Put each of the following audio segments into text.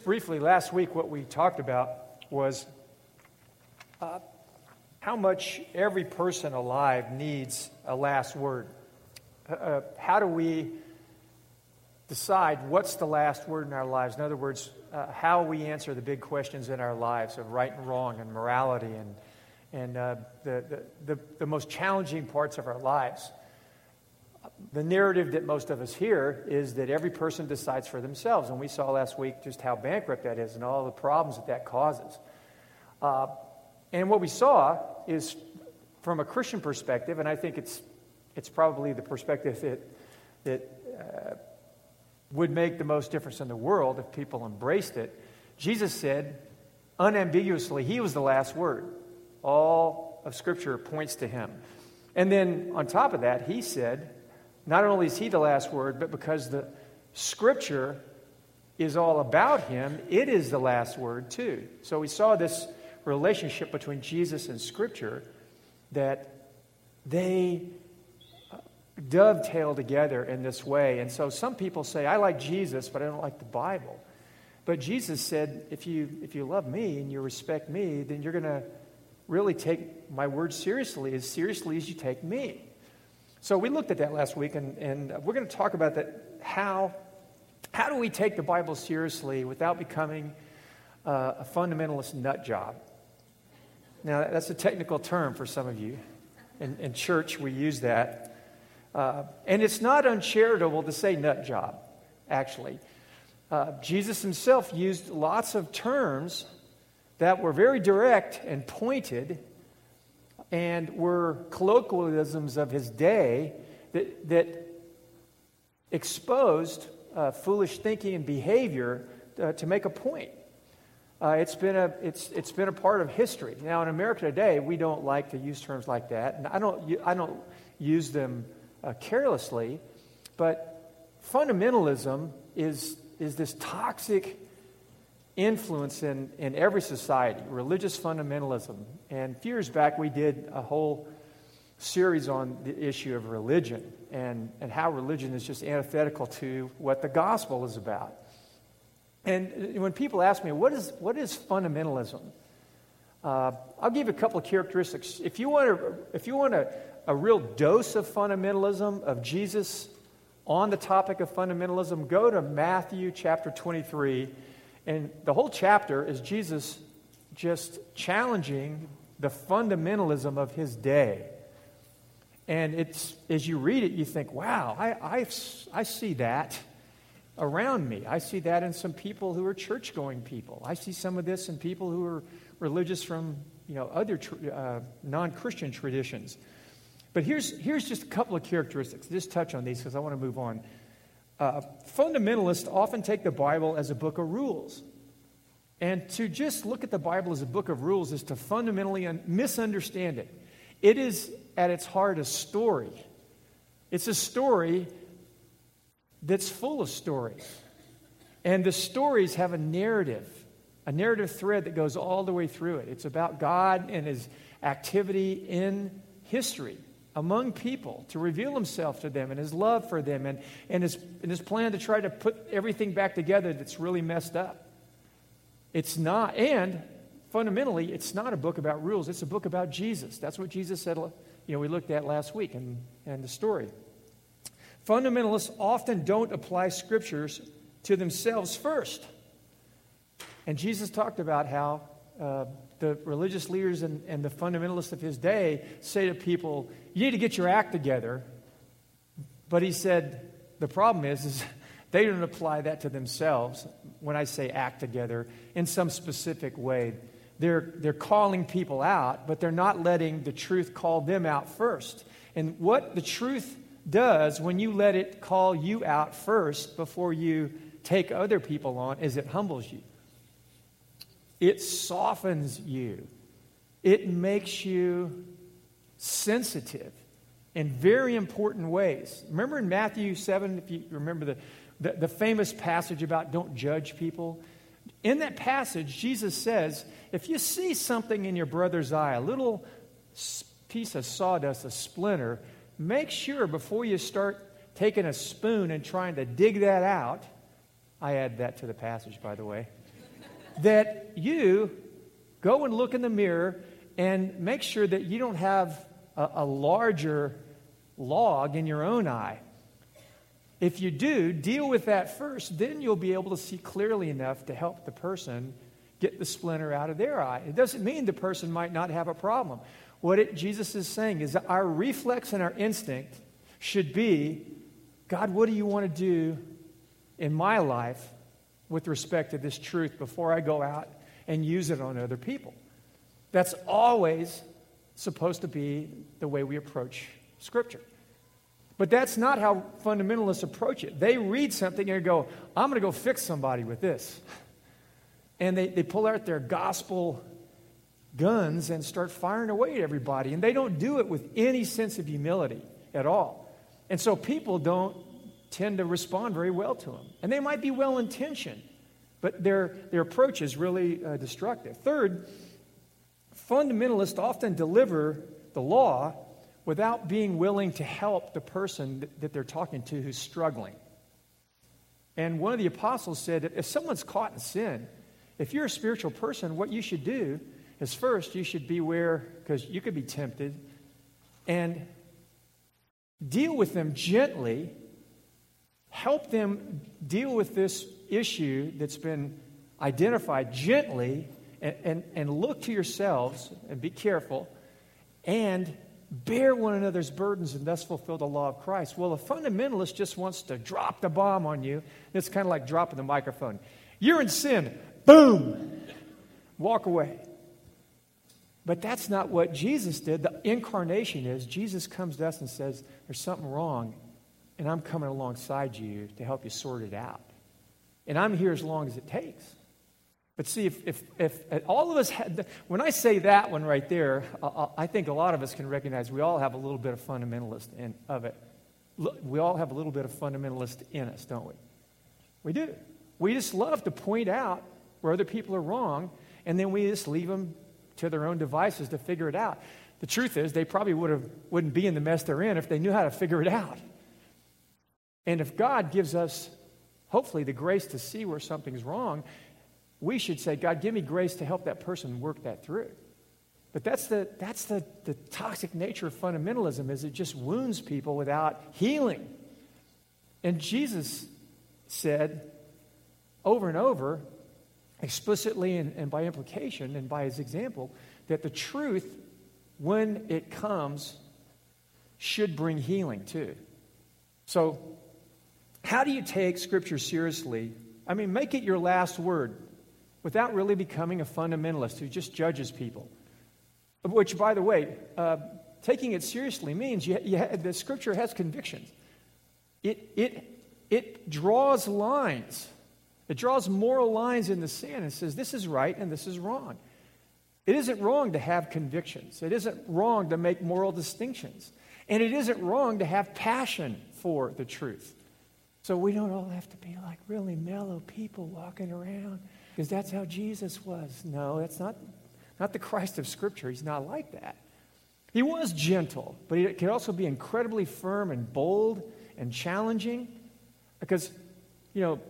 just briefly, last week, what we talked about was uh, how much every person alive needs a last word. Uh, uh, how do we decide what's the last word in our lives? In other words, uh, how we answer the big questions in our lives of right and wrong and morality and, and uh, the, the, the, the most challenging parts of our lives the narrative that most of us hear is that every person decides for themselves. And we saw last week just how bankrupt that is and all the problems that that causes. Uh, and what we saw is from a Christian perspective, and I think it's, it's probably the perspective that, that uh, would make the most difference in the world if people embraced it. Jesus said, unambiguously, He was the last word. All of Scripture points to Him. And then on top of that, He said, not only is he the last word, but because the scripture is all about him, it is the last word too. So we saw this relationship between Jesus and scripture that they uh, dovetail together in this way. And so some people say, I like Jesus, but I don't like the Bible. But Jesus said, if you, if you love me and you respect me, then you're going to really take my word seriously, as seriously as you take me. So we looked at that last week, and, and we're going to talk about that. How, how do we take the Bible seriously without becoming uh, a fundamentalist nut job? Now, that's a technical term for some of you. In, in church, we use that. Uh, and it's not uncharitable to say nut job, actually. Uh, Jesus himself used lots of terms that were very direct and pointed and were colloquialisms of his day that, that exposed uh, foolish thinking and behavior uh, to make a point. Uh, it's, been a, it's, it's been a part of history. Now, in America today, we don't like to use terms like that, and I don't, I don't use them uh, carelessly, but fundamentalism is, is this toxic influence in, in every society, religious fundamentalism. And a few years back, we did a whole series on the issue of religion and, and how religion is just antithetical to what the gospel is about. And when people ask me, what is, what is fundamentalism? Uh, I'll give a couple of characteristics. If you want, a, if you want a, a real dose of fundamentalism, of Jesus on the topic of fundamentalism, go to Matthew chapter 23 and the whole chapter is Jesus just challenging the fundamentalism of his day. And it's, as you read it, you think, wow, I, I, I see that around me. I see that in some people who are church going people. I see some of this in people who are religious from you know, other uh, non Christian traditions. But here's, here's just a couple of characteristics. Just touch on these because I want to move on. Uh, fundamentalists often take the Bible as a book of rules. And to just look at the Bible as a book of rules is to fundamentally un- misunderstand it. It is at its heart a story. It's a story that's full of stories. And the stories have a narrative, a narrative thread that goes all the way through it. It's about God and his activity in history among people to reveal himself to them and his love for them and, and, his, and his plan to try to put everything back together that's really messed up. It's not, and fundamentally, it's not a book about rules, it's a book about Jesus. That's what Jesus said, you know, we looked at last week and, in the story. Fundamentalists often don't apply scriptures to themselves first. And Jesus talked about how uh, the religious leaders and, and the fundamentalists of his day say to people, You need to get your act together. But he said, The problem is, is they don't apply that to themselves when I say act together in some specific way. They're, they're calling people out, but they're not letting the truth call them out first. And what the truth does when you let it call you out first before you take other people on is it humbles you. It softens you. It makes you sensitive in very important ways. Remember in Matthew 7, if you remember the, the, the, famous passage about don't judge people? In that passage, Jesus says, if you see something in your brother's eye, a little piece of sawdust, a splinter, make sure before you start taking a spoon and trying to dig that out I add that to the passage, by the way, that you go and look in the mirror and make sure that you don't have a, a larger log in your own eye. If you do, deal with that first, then you'll be able to see clearly enough to help the person get the splinter out of their eye. It doesn't mean the person might not have a problem. What it, Jesus is saying is that our reflex and our instinct should be God, what do you want to do in my life with respect to this truth before I go out and use it on other people? That's always supposed to be the way we approach Scripture. But that's not how fundamentalists approach it. They read something and go, I'm going to go fix somebody with this. And they, they pull out their gospel guns and start firing away at everybody. And they don't do it with any sense of humility at all. And so people don't tend to respond very well to them. And they might be well intentioned, but their, their approach is really uh, destructive. Third, fundamentalists often deliver the law without being willing to help the person that, that they're talking to who's struggling. And one of the apostles said that if someone's caught in sin, if you're a spiritual person, what you should do is first you should beware because you could be tempted and deal with them gently, help them deal with this issue that's been identified gently, and, and, and look to yourselves and be careful and bear one another's burdens and thus fulfill the law of Christ. Well, a fundamentalist just wants to drop the bomb on you. It's kind of like dropping the microphone. You're in sin. Boom. Walk away. But that's not what Jesus did. The incarnation is Jesus comes to us and says, There's something wrong, and I'm coming alongside you to help you sort it out. And I'm here as long as it takes. But see, if, if, if all of us had, when I say that one right there, I think a lot of us can recognize we all have a little bit of fundamentalist in, of it. We all have a little bit of fundamentalist in us, don't we? We do. We just love to point out where other people are wrong, and then we just leave them to their own devices to figure it out. The truth is, they probably would have, wouldn't be in the mess they're in if they knew how to figure it out. And if God gives us, hopefully, the grace to see where something's wrong, we should say, God, give me grace to help that person work that through. But that's the, that's the, the toxic nature of fundamentalism is it just wounds people without healing. And Jesus said over and over, explicitly and, and by implication and by his example, that the truth, when it comes, should bring healing too. So, how do you take Scripture seriously? I mean, make it your last word without really becoming a fundamentalist who just judges people. Which, by the way, uh, taking it seriously means you, you the Scripture has convictions. It, it, it draws lines it draws moral lines in the sand and says, this is right and this is wrong. It isn't wrong to have convictions. It isn't wrong to make moral distinctions. And it isn't wrong to have passion for the truth. So we don't all have to be like really mellow people walking around because that's how Jesus was. No, that's not, not the Christ of Scripture. He's not like that. He was gentle, but he could also be incredibly firm and bold and challenging because, you know,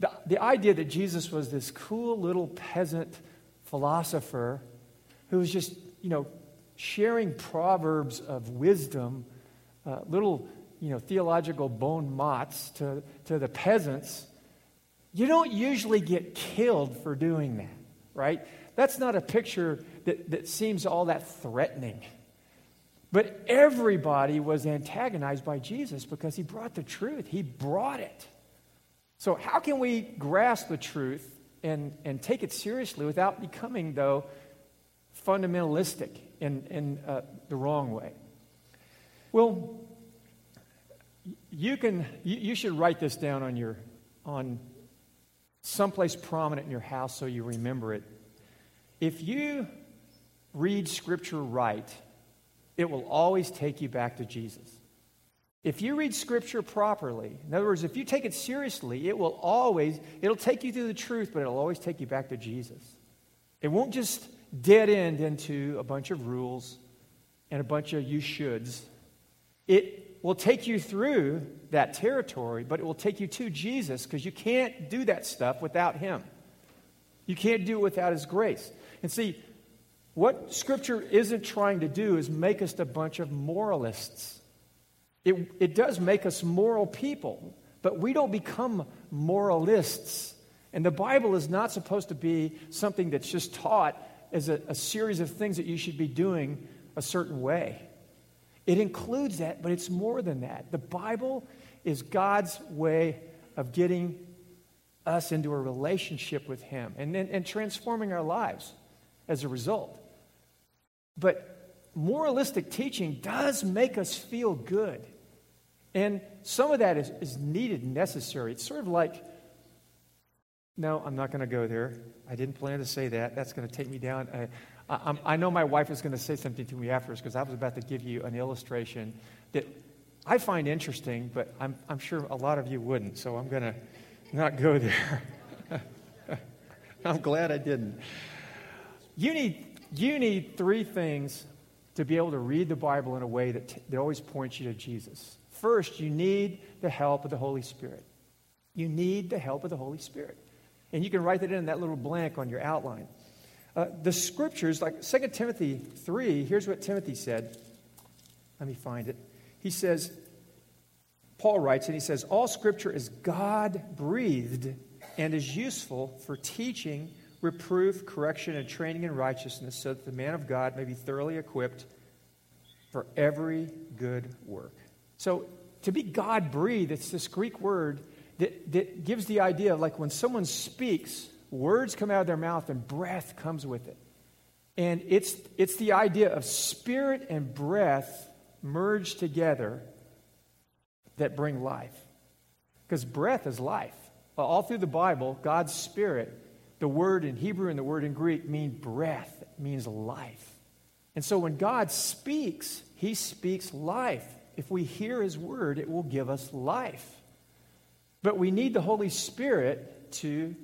the, the idea that Jesus was this cool little peasant philosopher who was just, you know, sharing proverbs of wisdom, uh, little, you know, theological bon mots to, to the peasants, you don't usually get killed for doing that, right? That's not a picture that, that seems all that threatening. But everybody was antagonized by Jesus because he brought the truth. He brought it. So, how can we grasp the truth and, and take it seriously without becoming, though, fundamentalistic in, in uh, the wrong way? Well, you can you, you should write this down on your on someplace prominent in your house so you remember it. If you read scripture right, it will always take you back to Jesus. If you read scripture properly, in other words, if you take it seriously, it will always, it'll take you through the truth, but it'll always take you back to Jesus. It won't just dead end into a bunch of rules and a bunch of you shoulds. It, will take you through that territory, but it will take you to Jesus because you can't do that stuff without Him. You can't do it without His grace. And see, what Scripture isn't trying to do is make us a bunch of moralists. It, it does make us moral people, but we don't become moralists. And the Bible is not supposed to be something that's just taught as a, a series of things that you should be doing a certain way. It includes that, but it's more than that. The Bible is God's way of getting us into a relationship with Him and, and, and transforming our lives as a result. But moralistic teaching does make us feel good. And some of that is, is needed and necessary. It's sort of like, no, I'm not going to go there. I didn't plan to say that. That's going to take me down. I, I know my wife is going to say something to me afterwards because I was about to give you an illustration that I find interesting, but I'm, I'm sure a lot of you wouldn't. So I'm going to not go there. I'm glad I didn't. You need, you need three things to be able to read the Bible in a way that, t- that always points you to Jesus. First, you need the help of the Holy Spirit. You need the help of the Holy Spirit. And you can write that in that little blank on your outline. Uh, the scriptures, like 2 Timothy 3, here's what Timothy said. Let me find it. He says, Paul writes, and he says, All scripture is God breathed and is useful for teaching, reproof, correction, and training in righteousness, so that the man of God may be thoroughly equipped for every good work. So, to be God breathed, it's this Greek word that, that gives the idea of like when someone speaks, words come out of their mouth and breath comes with it. And it's, it's the idea of spirit and breath merged together that bring life. Because breath is life. All through the Bible, God's spirit, the word in Hebrew and the word in Greek mean breath, it means life. And so when God speaks, he speaks life. If we hear his word, it will give us life. But we need the Holy Spirit to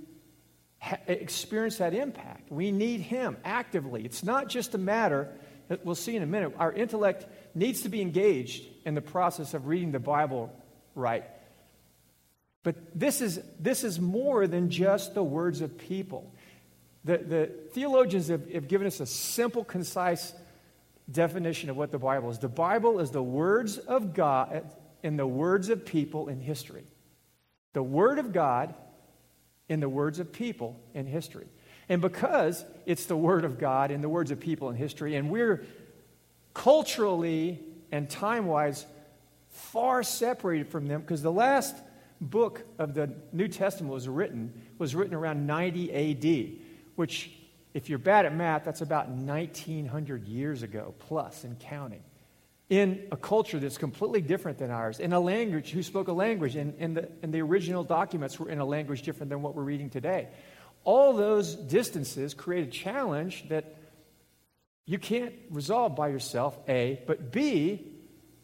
experience that impact. We need Him actively. It's not just a matter, that we'll see in a minute, our intellect needs to be engaged in the process of reading the Bible right. But this is, this is more than just the words of people. The, the theologians have, have given us a simple, concise definition of what the Bible is. The Bible is the words of God and the words of people in history the Word of God in the words of people in history. And because it's the Word of God in the words of people in history, and we're culturally and time wise far separated from them, because the last book of the New Testament was written was written around 90 AD, which, if you're bad at math, that's about 1900 years ago plus and counting in a culture that's completely different than ours, in a language who spoke a language, and, and, the, and the original documents were in a language different than what we're reading today. All those distances create a challenge that you can't resolve by yourself, A, but B,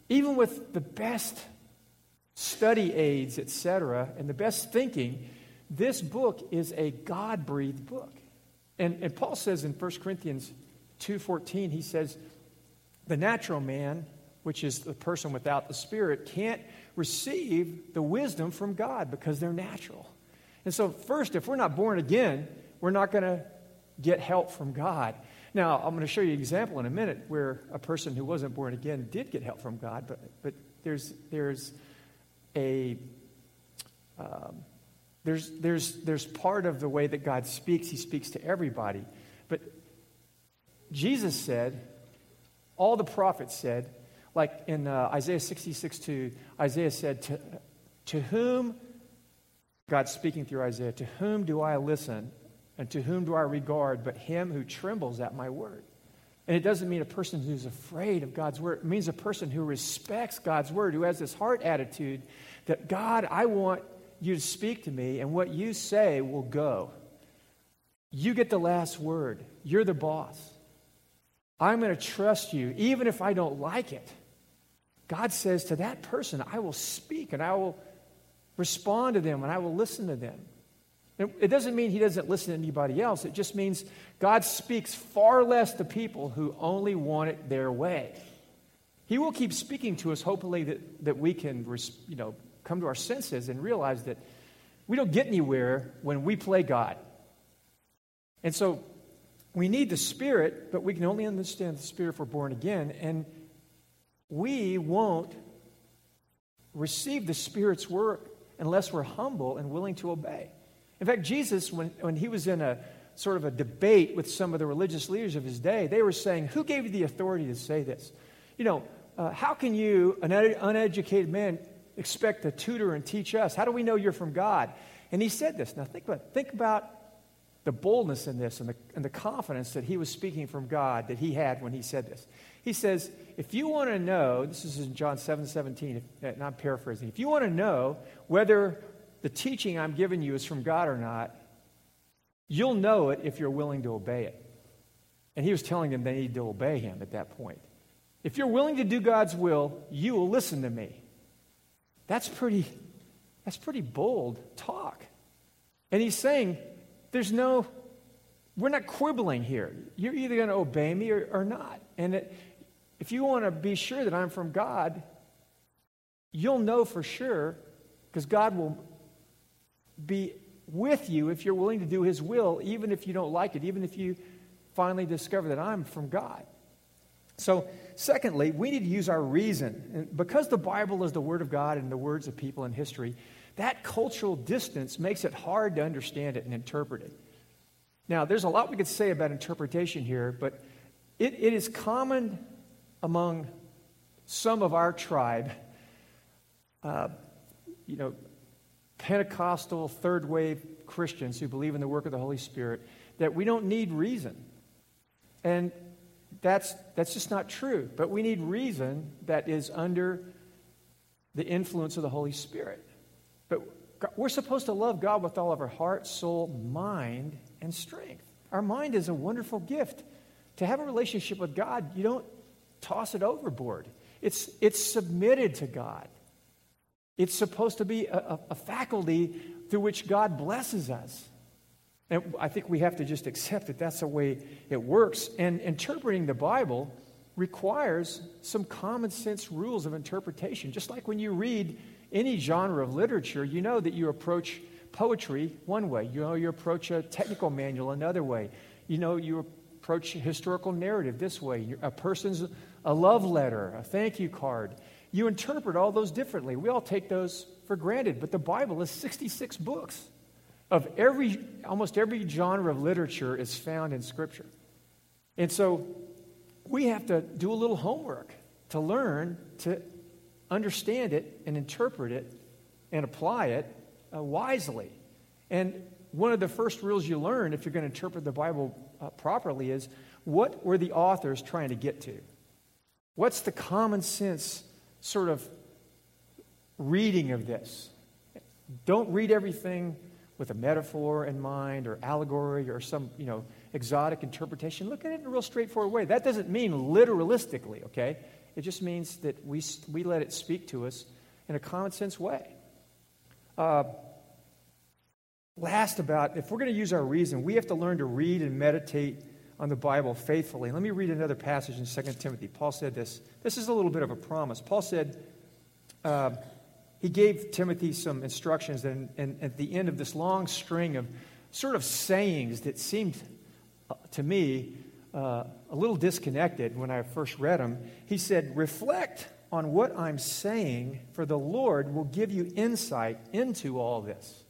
even with the best study aids, etc., and the best thinking, this book is a God breathed book. And, and Paul says in 1 Corinthians 2.14, he says, the natural man, which is the person without the Spirit, can't receive the wisdom from God because they're natural. And so, first, if we're not born again, we're not going to get help from God. Now, I'm going to show you an example in a minute where a person who wasn't born again did get help from God, but, but there's, there's a. Um, there's, there's, there's part of the way that God speaks, He speaks to everybody. But Jesus said, all the prophets said, like in uh, Isaiah 66 2, Isaiah said, to, to whom, God speaking through Isaiah, to whom do I listen and to whom do I regard but him who trembles at my word? And it doesn't mean a person who's afraid of God's word. It means a person who respects God's word, who has this heart attitude that, God, I want you to speak to me, and what you say will go. You get the last word. You're the boss. I'm going to trust you, even if I don't like it. God says to that person, I will speak and I will respond to them and I will listen to them. It doesn't mean he doesn't listen to anybody else. It just means God speaks far less to people who only want it their way. He will keep speaking to us, hopefully, that, that we can you know, come to our senses and realize that we don't get anywhere when we play God. And so we need the Spirit, but we can only understand the Spirit if we're born again. And we won't receive the Spirit's work unless we're humble and willing to obey. In fact, Jesus, when, when he was in a sort of a debate with some of the religious leaders of his day, they were saying, Who gave you the authority to say this? You know, uh, how can you, an uneducated man, expect to tutor and teach us? How do we know you're from God? And he said this. Now, think about, think about the boldness in this and the, and the confidence that he was speaking from God that he had when he said this. He says, if you want to know, this is in John 7 17, and uh, I'm paraphrasing, if you want to know whether the teaching I'm giving you is from God or not, you'll know it if you're willing to obey it. And he was telling them they need to obey him at that point. If you're willing to do God's will, you will listen to me. That's pretty, that's pretty bold talk. And he's saying, there's no, we're not quibbling here. You're either going to obey me or, or not. And it, if you want to be sure that I'm from God, you'll know for sure because God will be with you if you're willing to do His will, even if you don't like it, even if you finally discover that I'm from God. So, secondly, we need to use our reason. And because the Bible is the Word of God and the words of people in history, that cultural distance makes it hard to understand it and interpret it. Now, there's a lot we could say about interpretation here, but it, it is common among some of our tribe, uh, you know, Pentecostal third wave Christians who believe in the work of the Holy Spirit, that we don't need reason. And that's, that's just not true. But we need reason that is under the influence of the Holy Spirit. We're supposed to love God with all of our heart, soul, mind, and strength. Our mind is a wonderful gift. To have a relationship with God, you don't toss it overboard. It's, it's submitted to God. It's supposed to be a, a, faculty through which God blesses us. And I think we have to just accept that that's the way it works. And interpreting the Bible requires some common sense rules of interpretation. Just like when you read any genre of literature, you know that you approach poetry one way, you know you approach a technical manual another way, you know you approach historical narrative this way, a person's a love letter, a thank you card. You interpret all those differently. We all take those for granted, but the Bible is 66 books of every almost every genre of literature is found in scripture. And so we have to do a little homework to learn to understand it and interpret it and apply it uh, wisely. And one of the first rules you learn if you're going to interpret the Bible uh, properly is what were the authors trying to get to? What's the common sense sort of reading of this? Don't read everything with a metaphor in mind or allegory or some, you know, exotic interpretation. Look at it in a real straightforward way. That doesn't mean literalistically, okay? It just means that we, we let it speak to us in a common sense way. Uh, last, about if we're going to use our reason, we have to learn to read and meditate on the Bible faithfully. Let me read another passage in 2 Timothy. Paul said this. This is a little bit of a promise. Paul said, uh, he gave Timothy some instructions, and, and, at the end of this long string of sort of sayings that seemed uh, to me uh, a little disconnected when I first read them, he said, Reflect on what I'm saying, for the Lord will give you insight into all this.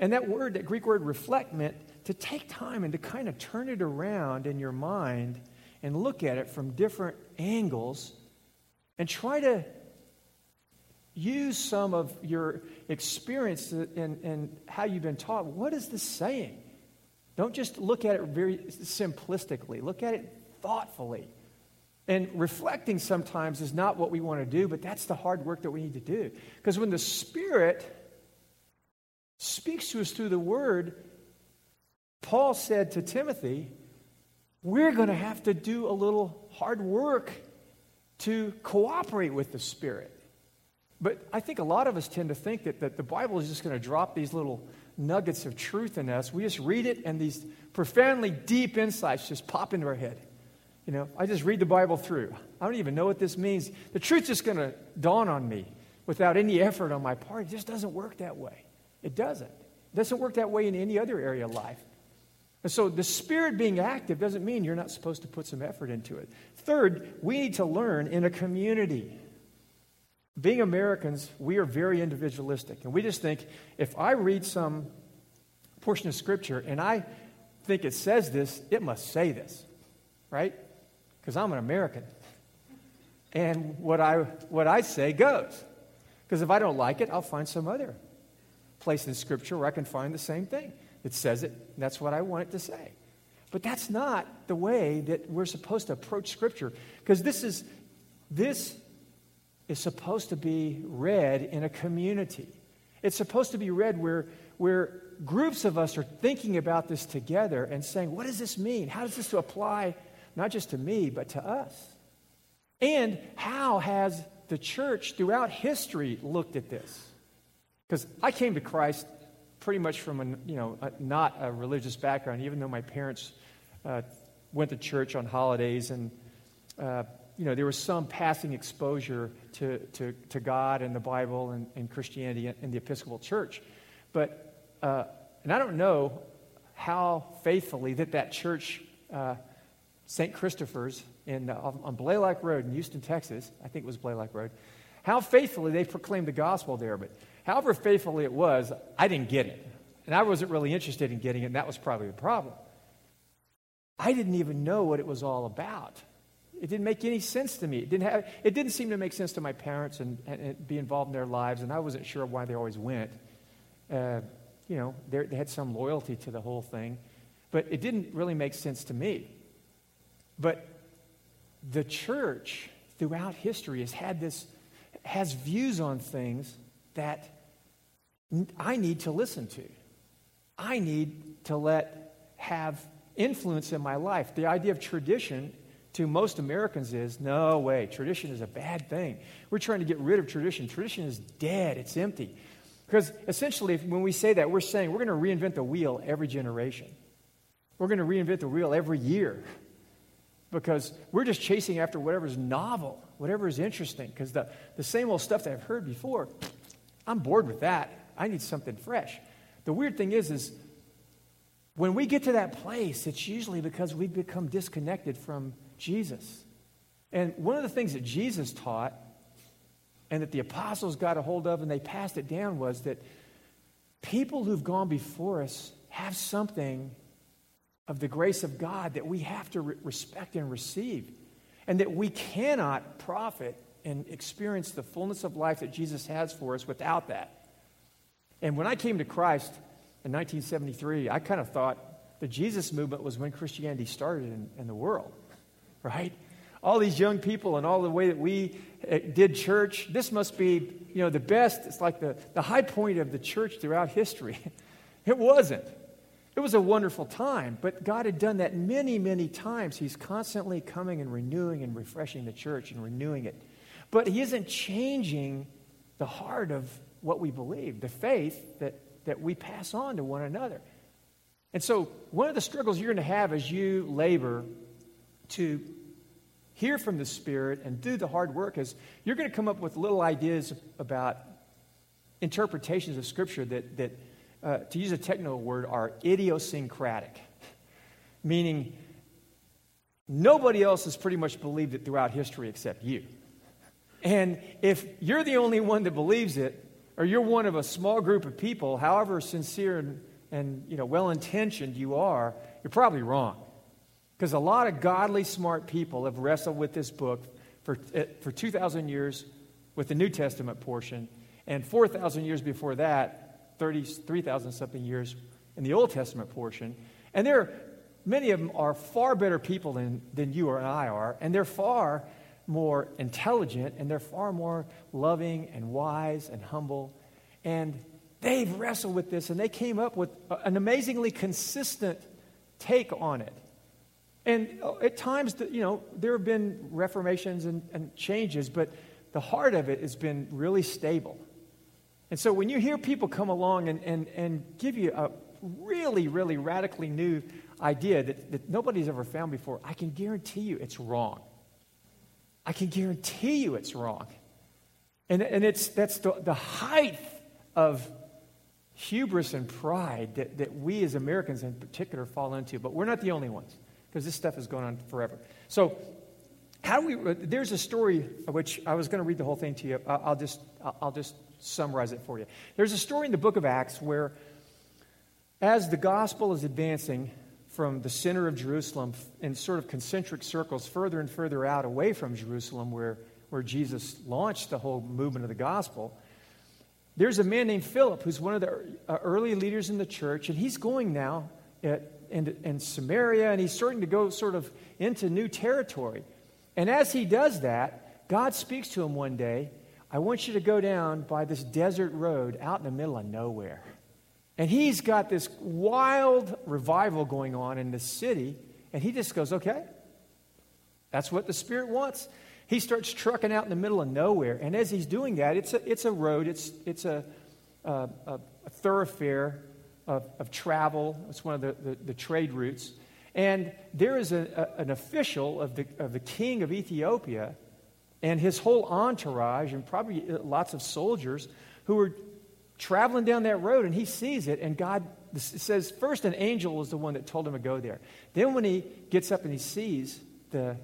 And that word, that Greek word reflect, meant to take time and to kind of turn it around in your mind and look at it from different angles and try to use some of your experience and, how you've been taught. What is this saying? Don't just look at it very simplistically, look at it thoughtfully. And reflecting sometimes is not what we want to do, but that's the hard work that we need to do. Because when the Spirit speaks to us through the Word, Paul said to Timothy, we're going to have to do a little hard work to cooperate with the Spirit. But I think a lot of us tend to think that, that the Bible is just going to drop these little nuggets of truth in us. We just read it, and these profoundly deep insights just pop into our head. You know, I just read the Bible through. I don't even know what this means. The truth's just going to dawn on me without any effort on my part. It just doesn't work that way. It doesn't. It doesn't work that way in any other area of life. And so the Spirit being active doesn't mean you're not supposed to put some effort into it. Third, we need to learn in a community. Being Americans, we are very individualistic. And we just think if I read some portion of Scripture and I think it says this, it must say this, right? Because I'm an American. And what I, what I say goes. Because if I don't like it, I'll find some other place in Scripture where I can find the same thing. It says it, that's what I want it to say. But that's not the way that we're supposed to approach Scripture. Because this is, this is supposed to be read in a community. It's supposed to be read where, where groups of us are thinking about this together and saying, what does this mean? How does this apply not just to me, but to us? And how has the church throughout history looked at this? Because I came to Christ pretty much from a, you know, a, not a religious background, even though my parents uh, went to church on holidays and uh, you know, there was some passing exposure to, to, to God and the Bible and, and Christianity and the Episcopal Church. But, uh, and I don't know how faithfully that that church, uh, St. Christopher's in, uh, on Blalock Road in Houston, Texas, I think it was Blalock Road, how faithfully they proclaimed the gospel there. But however faithfully it was, I didn't get it. And I wasn't really interested in getting it, and that was probably the problem. I didn't even know what it was all about. It didn't make any sense to me. It didn't, have, it didn't seem to make sense to my parents and, and, and be involved in their lives, and I wasn't sure why they always went. Uh, you know, they had some loyalty to the whole thing, but it didn't really make sense to me. But the church throughout history has had this, has views on things that I need to listen to. I need to let have influence in my life. The idea of tradition to most Americans is no way, tradition is a bad thing. We're trying to get rid of tradition. Tradition is dead, it's empty. Because essentially, when we say that, we're saying we're going to reinvent the wheel every generation. We're going to reinvent the wheel every year. Because we're just chasing after whatever's novel, whatever is interesting. Because the, the same old stuff that I've heard before, I'm bored with that. I need something fresh. The weird thing is, is when we get to that place, it's usually because we've become disconnected from Jesus. And one of the things that Jesus taught and that the apostles got a hold of and they passed it down was that people who've gone before us have something of the grace of God that we have to re- respect and receive. And that we cannot profit and experience the fullness of life that Jesus has for us without that. And when I came to Christ in 1973, I kind of thought the Jesus movement was when Christianity started in, in the world right? All these young people and all the way that we eh, did church, this must be, you know, the best. It's like the, the high point of the church throughout history. It wasn't. It was a wonderful time, but God had done that many, many times. He's constantly coming and renewing and refreshing the church and renewing it. But He isn't changing the heart of what we believe, the faith that, that we pass on to one another. And so, one of the struggles you're going to have as you labor to hear from the Spirit and do the hard work is you're going to come up with little ideas about interpretations of Scripture that, that uh, to use a technical word, are idiosyncratic, meaning nobody else has pretty much believed it throughout history except you. And if you're the only one that believes it, or you're one of a small group of people, however sincere and, and you know, well intentioned you are, you're probably wrong. Because a lot of godly, smart people have wrestled with this book for, eh, for 2,000 years with the New Testament portion, and 4,000 years before that, 33,000 something years in the Old Testament portion. And there, many of them are far better people than, than you or I are, and they're far more intelligent, and they're far more loving and wise and humble. And they've wrestled with this, and they came up with an amazingly consistent take on it. And uh, at times, you know, there have been reformations and, and changes, but the heart of it has been really stable. And so when you hear people come along and, and, and give you a really, really radically new idea that, that nobody's ever found before, I can guarantee you it's wrong. I can guarantee you it's wrong. And, and it's, that's the, the height of hubris and pride that, that we as Americans in particular fall into. But we're not the only ones because this stuff is going on forever. So, how do we? There's a story which I was going to read the whole thing to you. I'll just I'll just summarize it for you. There's a story in the book of Acts where, as the gospel is advancing from the center of Jerusalem in sort of concentric circles, further and further out away from Jerusalem, where where Jesus launched the whole movement of the gospel, there's a man named Philip who's one of the uh, early leaders in the church, and he's going now at, in Samaria, and he's starting to go sort of into new territory. And as he does that, God speaks to him one day I want you to go down by this desert road out in the middle of nowhere. And he's got this wild revival going on in the city, and he just goes, Okay, that's what the Spirit wants. He starts trucking out in the middle of nowhere. And as he's doing that, it's a, it's a road, it's, it's a, a, a thoroughfare of, of, travel. It's one of the, the, the trade routes. And there is a, an official of the, of the king of Ethiopia and his whole entourage, and probably uh, lots of soldiers who are traveling down that road, and he sees it, and God says, first, an angel is the one that told him to go there. Then, when he gets up and he sees the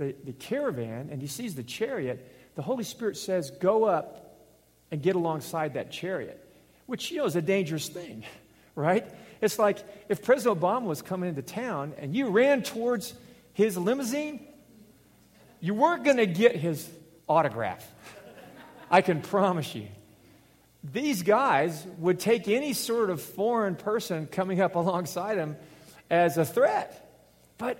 the, the caravan and he sees the chariot, the Holy Spirit says, Go up and get alongside that chariot, which, you know, is a dangerous thing, right? It's like if President Obama was coming into town and you ran towards his limousine, you weren't going to get his autograph. I can promise you. These guys would take any sort of foreign person coming up alongside him as a threat. But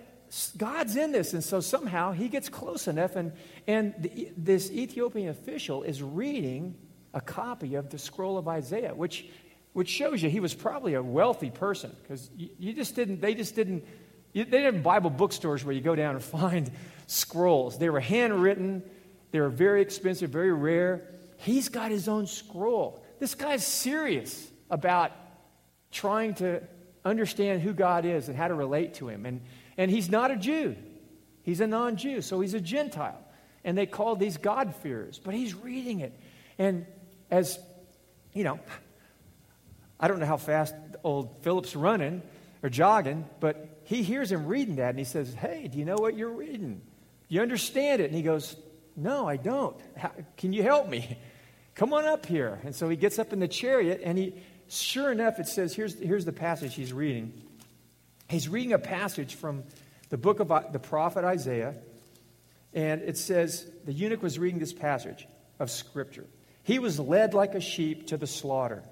God's in this. And so somehow he gets close enough, and, and the, this Ethiopian official is reading a copy of the scroll of Isaiah, which, which shows you he was probably a wealthy person because you, you, just didn't, they just didn't, you, they didn't Bible bookstores where you go down and find scrolls. They were handwritten, they were very expensive, very rare. He's got his own scroll. This guy's serious about trying to understand who God is and how to relate to him. And, and he's not a Jew, he's a non Jew, so he's a Gentile. And they call these God-fearers, but he's reading it. And as, you know, I don't know how fast old Philip's running or jogging, but he hears him reading that and he says, Hey, do you know what you're reading? Do you understand it? And he goes, No, I don't. How, can you help me? Come on up here. And so he gets up in the chariot and he, sure enough, it says, here's, here's the passage he's reading. He's reading a passage from the book of uh, the prophet Isaiah, and it says the eunuch was reading this passage of Scripture. He was led like a sheep to the slaughter.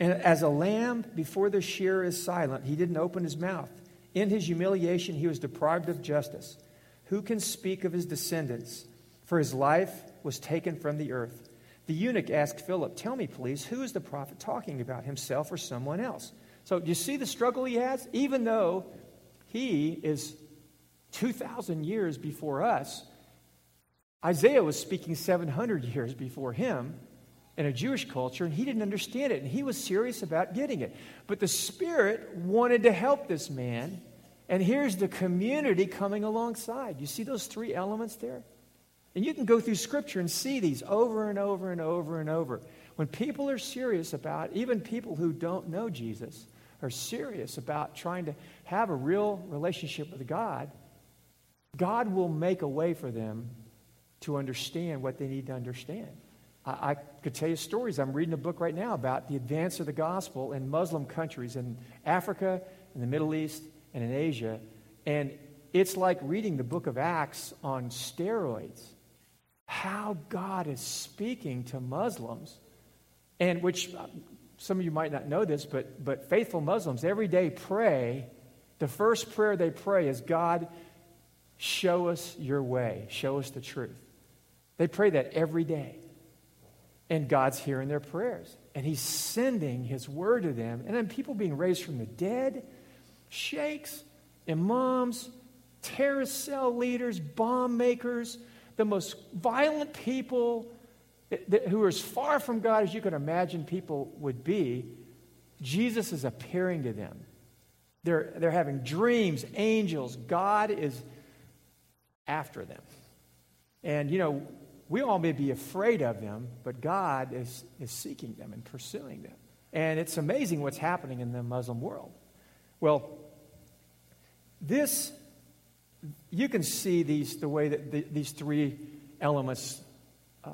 And as a lamb before the shearer is silent, he didn't open his mouth. In his humiliation, he was deprived of justice. Who can speak of his descendants? For his life was taken from the earth. The eunuch asked Philip, Tell me, please, who is the prophet talking about, himself or someone else? So, do you see the struggle he has? Even though he is 2,000 years before us, Isaiah was speaking 700 years before him in a Jewish culture, and he didn't understand it, and he was serious about getting it. But the Spirit wanted to help this man, and here's the community coming alongside. You see those three elements there? And you can go through Scripture and see these over and over and over and over. When people are serious about, even people who don't know Jesus, are serious about trying to have a real relationship with God, God will make a way for them to understand what they need to understand. I, I, could tell you stories. I'm reading a book right now about the advance of the gospel in Muslim countries in Africa, in the Middle East, and in Asia. And it's like reading the book of Acts on steroids. How God is speaking to Muslims, and which uh, some of you might not know this, but, but faithful Muslims every day pray. The first prayer they pray is, God, show us your way, show us the truth. They pray that every day. And God's hearing their prayers. And He's sending His word to them. And then people being raised from the dead, sheikhs, imams, terrorist cell leaders, bomb makers, the most violent people who are as far from God as you can imagine people would be, Jesus is appearing to them. They're, they're having dreams, angels. God is after them. And, you know, we all may be afraid of them, but God is, is seeking them and pursuing them. And it's amazing what's happening in the Muslim world. Well, this, you can see these, the way that the, these three elements uh,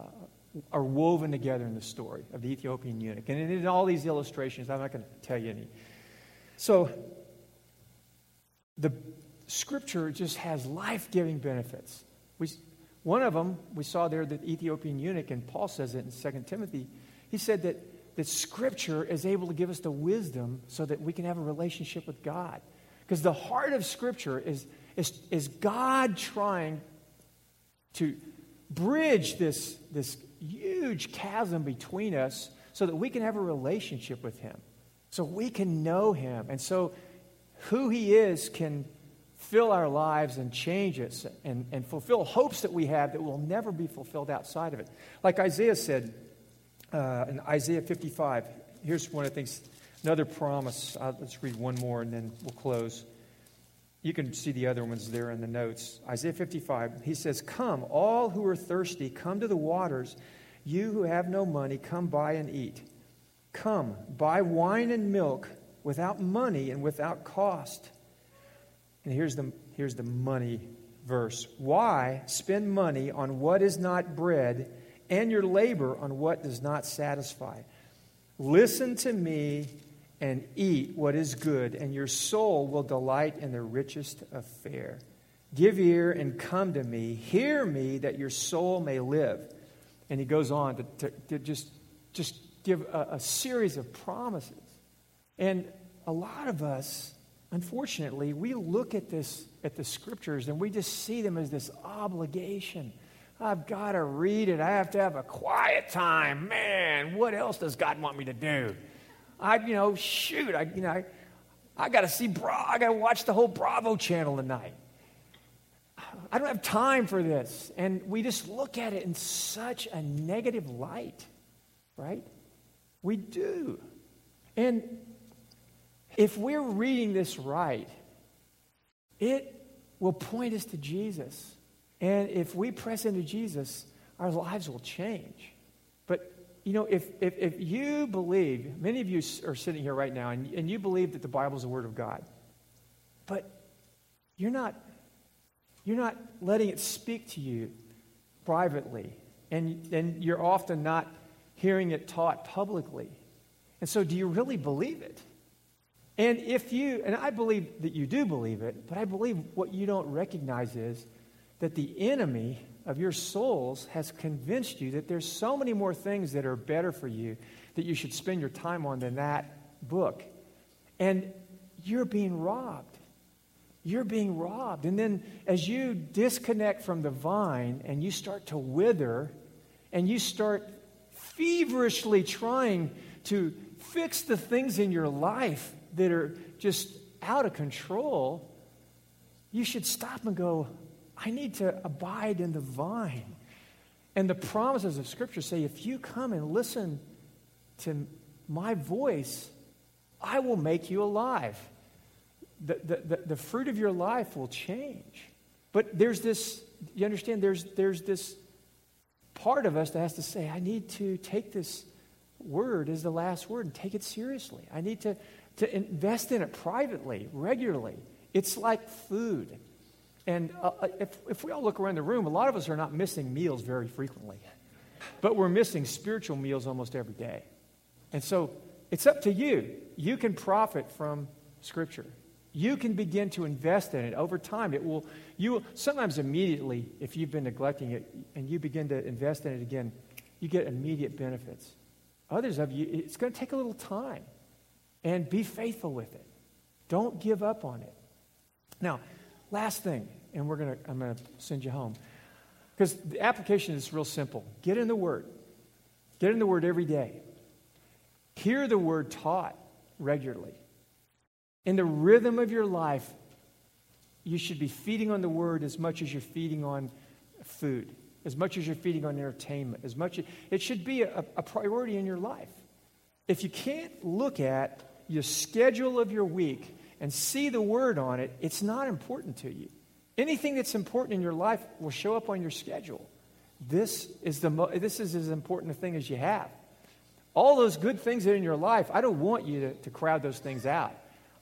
are woven together in the story of the Ethiopian eunuch. And in all these illustrations, I'm not going to tell you any. So, the scripture just has life giving benefits. We, one of them, we saw there the Ethiopian eunuch, and Paul says it in 2 Timothy. He said that, that scripture is able to give us the wisdom so that we can have a relationship with God. Because the heart of scripture is, is, is God trying to bridge this, this huge chasm between us so that we can have a relationship with Him, so we can know Him. And so who He is can fill our lives and change us and, and fulfill hopes that we have that will never be fulfilled outside of it. Like Isaiah said uh, in Isaiah 55, here's one of the things, another promise. Uh, let's read one more and then we'll close. You can see the other ones there in the notes. Isaiah 55, he says, Come, all who are thirsty, come to the waters. You who have no money, come buy and eat. Come, buy wine and milk without money and without cost. And here's the, here's the money verse. Why spend money on what is not bread and your labor on what does not satisfy? Listen to me and eat what is good, and your soul will delight in the richest of fare. Give ear and come to me. Hear me that your soul may live. And he goes on to, to, to just, just give a, a series of promises. And a lot of us, unfortunately, we look at this at the scriptures and we just see them as this obligation. I've got to read it. I have to have a quiet time. Man, what else does God want me to do? I, you know, shoot, I, you know, I, I got to see, Bra- I got to watch the whole Bravo channel tonight. I don't have time for this. And we just look at it in such a negative light, right? We do. And if we're reading this right, it will point us to Jesus. And if we press into Jesus, our lives will change. But you know, if, if, if you believe, many of you are sitting here right now, and, and you believe that the Bible is the Word of God, but you're not, you're not letting it speak to you privately, and, and you're often not hearing it taught publicly. And so, do you really believe it? And if you, and I believe that you do believe it, but I believe what you don't recognize is that the enemy of your souls has convinced you that there's so many more things that are better for you that you should spend your time on than that book. And you're being robbed. You're being robbed. And then as you disconnect from the vine and you start to wither and you start feverishly trying to fix the things in your life that are just out of control, you should stop and go, I need to abide in the vine. And the promises of Scripture say if you come and listen to my voice, I will make you alive. The, the, the, the, fruit of your life will change. But there's this, you understand, there's, there's this part of us that has to say, I need to take this word as the last word and take it seriously. I need to, to invest in it privately, regularly. It's like food. And uh, uh, if, if we all look around the room, a lot of us are not missing meals very frequently, but we're missing spiritual meals almost every day. And so it's up to you. You can profit from Scripture. You can begin to invest in it over time. It will, you will, sometimes immediately, if you've been neglecting it and you begin to invest in it again, you get immediate benefits. Others of you, it's going to take a little time. And be faithful with it. Don't give up on it. Now, Last thing, and we're gonna, I'm going to send you home. Because the application is real simple. Get in the Word. Get in the Word every day. Hear the Word taught regularly. In the rhythm of your life, you should be feeding on the Word as much as you're feeding on food, as much as you're feeding on entertainment, as much. It should be a, a priority in your life. If you can't look at your schedule of your week and see the word on it, it's not important to you. Anything that's important in your life will show up on your schedule. This is, the mo- this is as important a thing as you have. All those good things that are in your life, I don't want you to, to crowd those things out.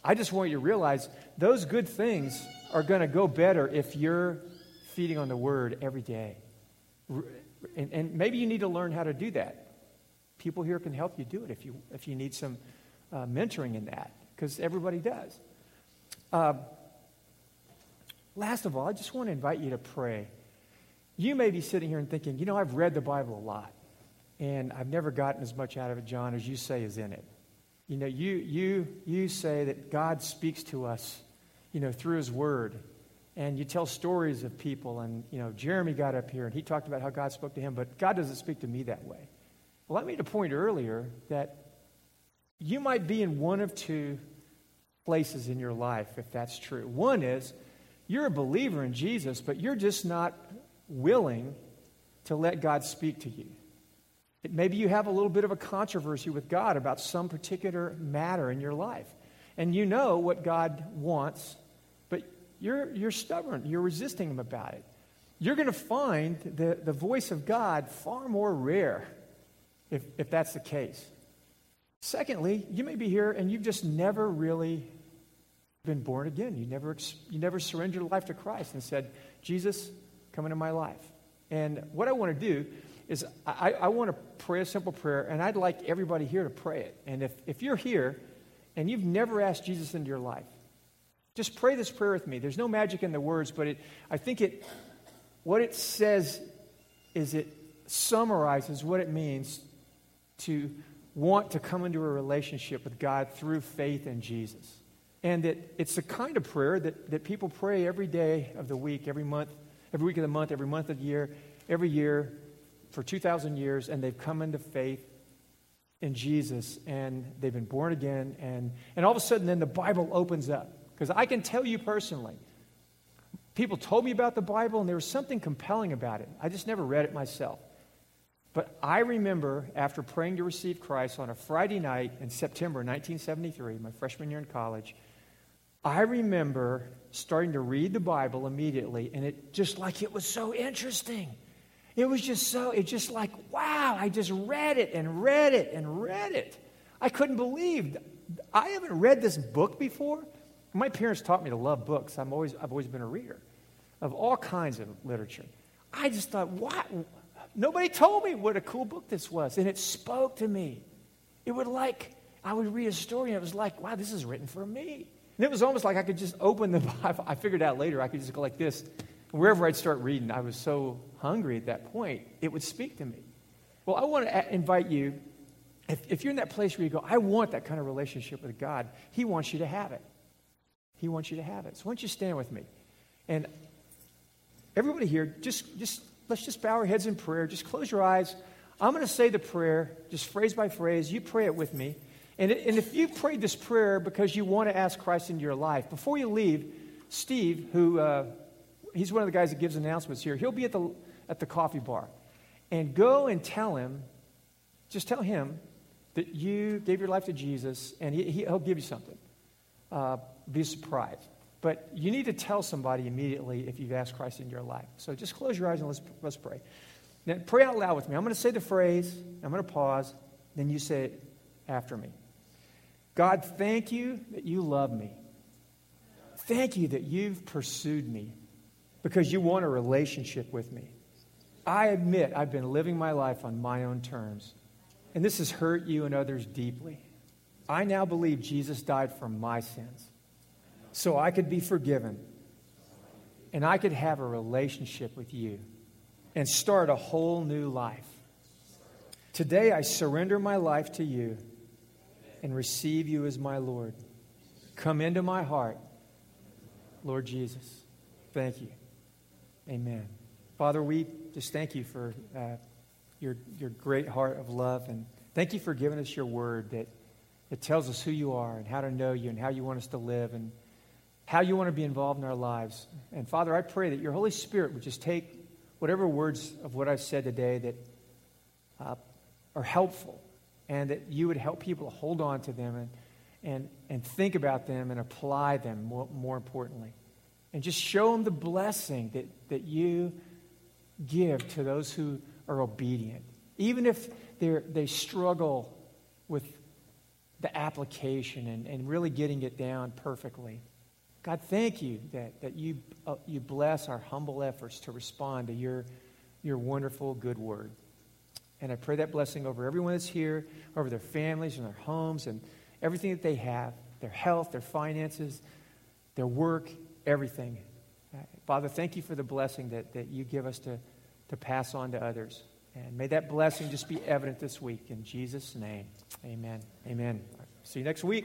I just want you to realize those good things are going to go better if you're feeding on the word every day. And, and, maybe you need to learn how to do that. People here can help you do it if you, if you need some uh, mentoring in that, because everybody does. Uh, last of all, I just want to invite you to pray. You may be sitting here and thinking, you know, I've read the Bible a lot, and I've never gotten as much out of it, John, as you say is in it. You know, you, you, you say that God speaks to us, you know, through His Word. And you tell stories of people. And, you know, Jeremy got up here and he talked about how God spoke to him, but God doesn't speak to me that way. Well, I made a point earlier that you might be in one of two places in your life if that's true. One is you're a believer in Jesus, but you're just not willing to let God speak to you. Maybe you have a little bit of a controversy with God about some particular matter in your life. And you know what God wants, but you're, you're stubborn. You're resisting Him about it. You're going to find the, the voice of God far more rare if, if that's the case. Secondly, you may be here and you've just never really been born again. You never, you never surrendered your life to Christ and said, Jesus, come into my life. And what I want to do is I, I want to pray a simple prayer, and I'd like everybody here to pray it. And if, if you're here and you've never asked Jesus into your life, just pray this prayer with me. There's no magic in the words, but it, I think it, what it says is it summarizes what it means to want to come into a relationship with God through faith in Jesus. And that it's the kind of prayer that, that people pray every day of the week, every month, every week of the month, every month of the year, every year for 2,000 years, and they've come into faith in Jesus, and they've been born again, and, and all of a sudden, then the Bible opens up. Because I can tell you personally, people told me about the Bible, and there was something compelling about it. I just never read it myself. But I remember after praying to receive Christ on a Friday night in September 1973, my freshman year in college, I remember starting to read the Bible immediately, and it just like it was so interesting. It was just so, it just like, wow, I just read it and read it and read it. I couldn't believe. I haven't read this book before. My parents taught me to love books. I'm always, I've always been a reader of all kinds of literature. I just thought, what? Nobody told me what a cool book this was. And it spoke to me. It would like, I would read a story and it was like, wow, this is written for me. And it was almost like I could just open the Bible. I figured out later I could just go like this wherever I'd start reading, I was so hungry at that point, it would speak to me. Well, I want to invite you, if, if you're in that place where you go, I want that kind of relationship with God, He wants you to have it. He wants you to have it. So why don't you stand with me? And everybody here, just, just let's just bow our heads in prayer. Just close your eyes. I'm going to say the prayer, just phrase by phrase. You pray it with me. And, and if you prayed this prayer because you want to ask Christ into your life, before you leave, Steve, who uh, he's one of the guys that gives announcements here. He'll be at the, at the coffee bar. And go and tell him, just tell him that you gave your life to Jesus, and he, will give you something. Uh, be surprised. But you need to tell somebody immediately if you've asked Christ into your life. So just close your eyes and let's, let's pray. Now, pray out loud with me. I'm going to say the phrase, I'm going to pause, then you say it after me. God, thank you that you love me. Thank you that you've pursued me because you want a relationship with me. I admit I've been living my life on my own terms, and this has hurt you and others deeply. I now believe Jesus died for my sins so I could be forgiven and I could have a relationship with you and start a whole new life. Today, I surrender my life to you and receive you as my Lord. Come into my heart, Lord Jesus. Thank you. Amen. Father, we just thank you for uh, your, your great heart of love. And thank you for giving us your word that, that tells us who you are and how to know you and how you want us to live and how you want to be involved in our lives. And Father, I pray that your Holy Spirit would just take whatever words of what I've said today that uh, are helpful and that you would help people hold on to them and, and, and think about them and apply them more, more importantly. And just show them the blessing that, that you give to those who are obedient. Even if they they struggle with the application and, and really getting it down perfectly. God, thank you that, that you, uh, you bless our humble efforts to respond to your, your wonderful good word. And I pray that blessing over everyone that's here, over their families and their homes and everything that they have their health, their finances, their work, everything. Uh, Father, thank you for the blessing that, that you give us to, to pass on to others. And may that blessing just be evident this week. In Jesus' name, amen. Amen. See you next week.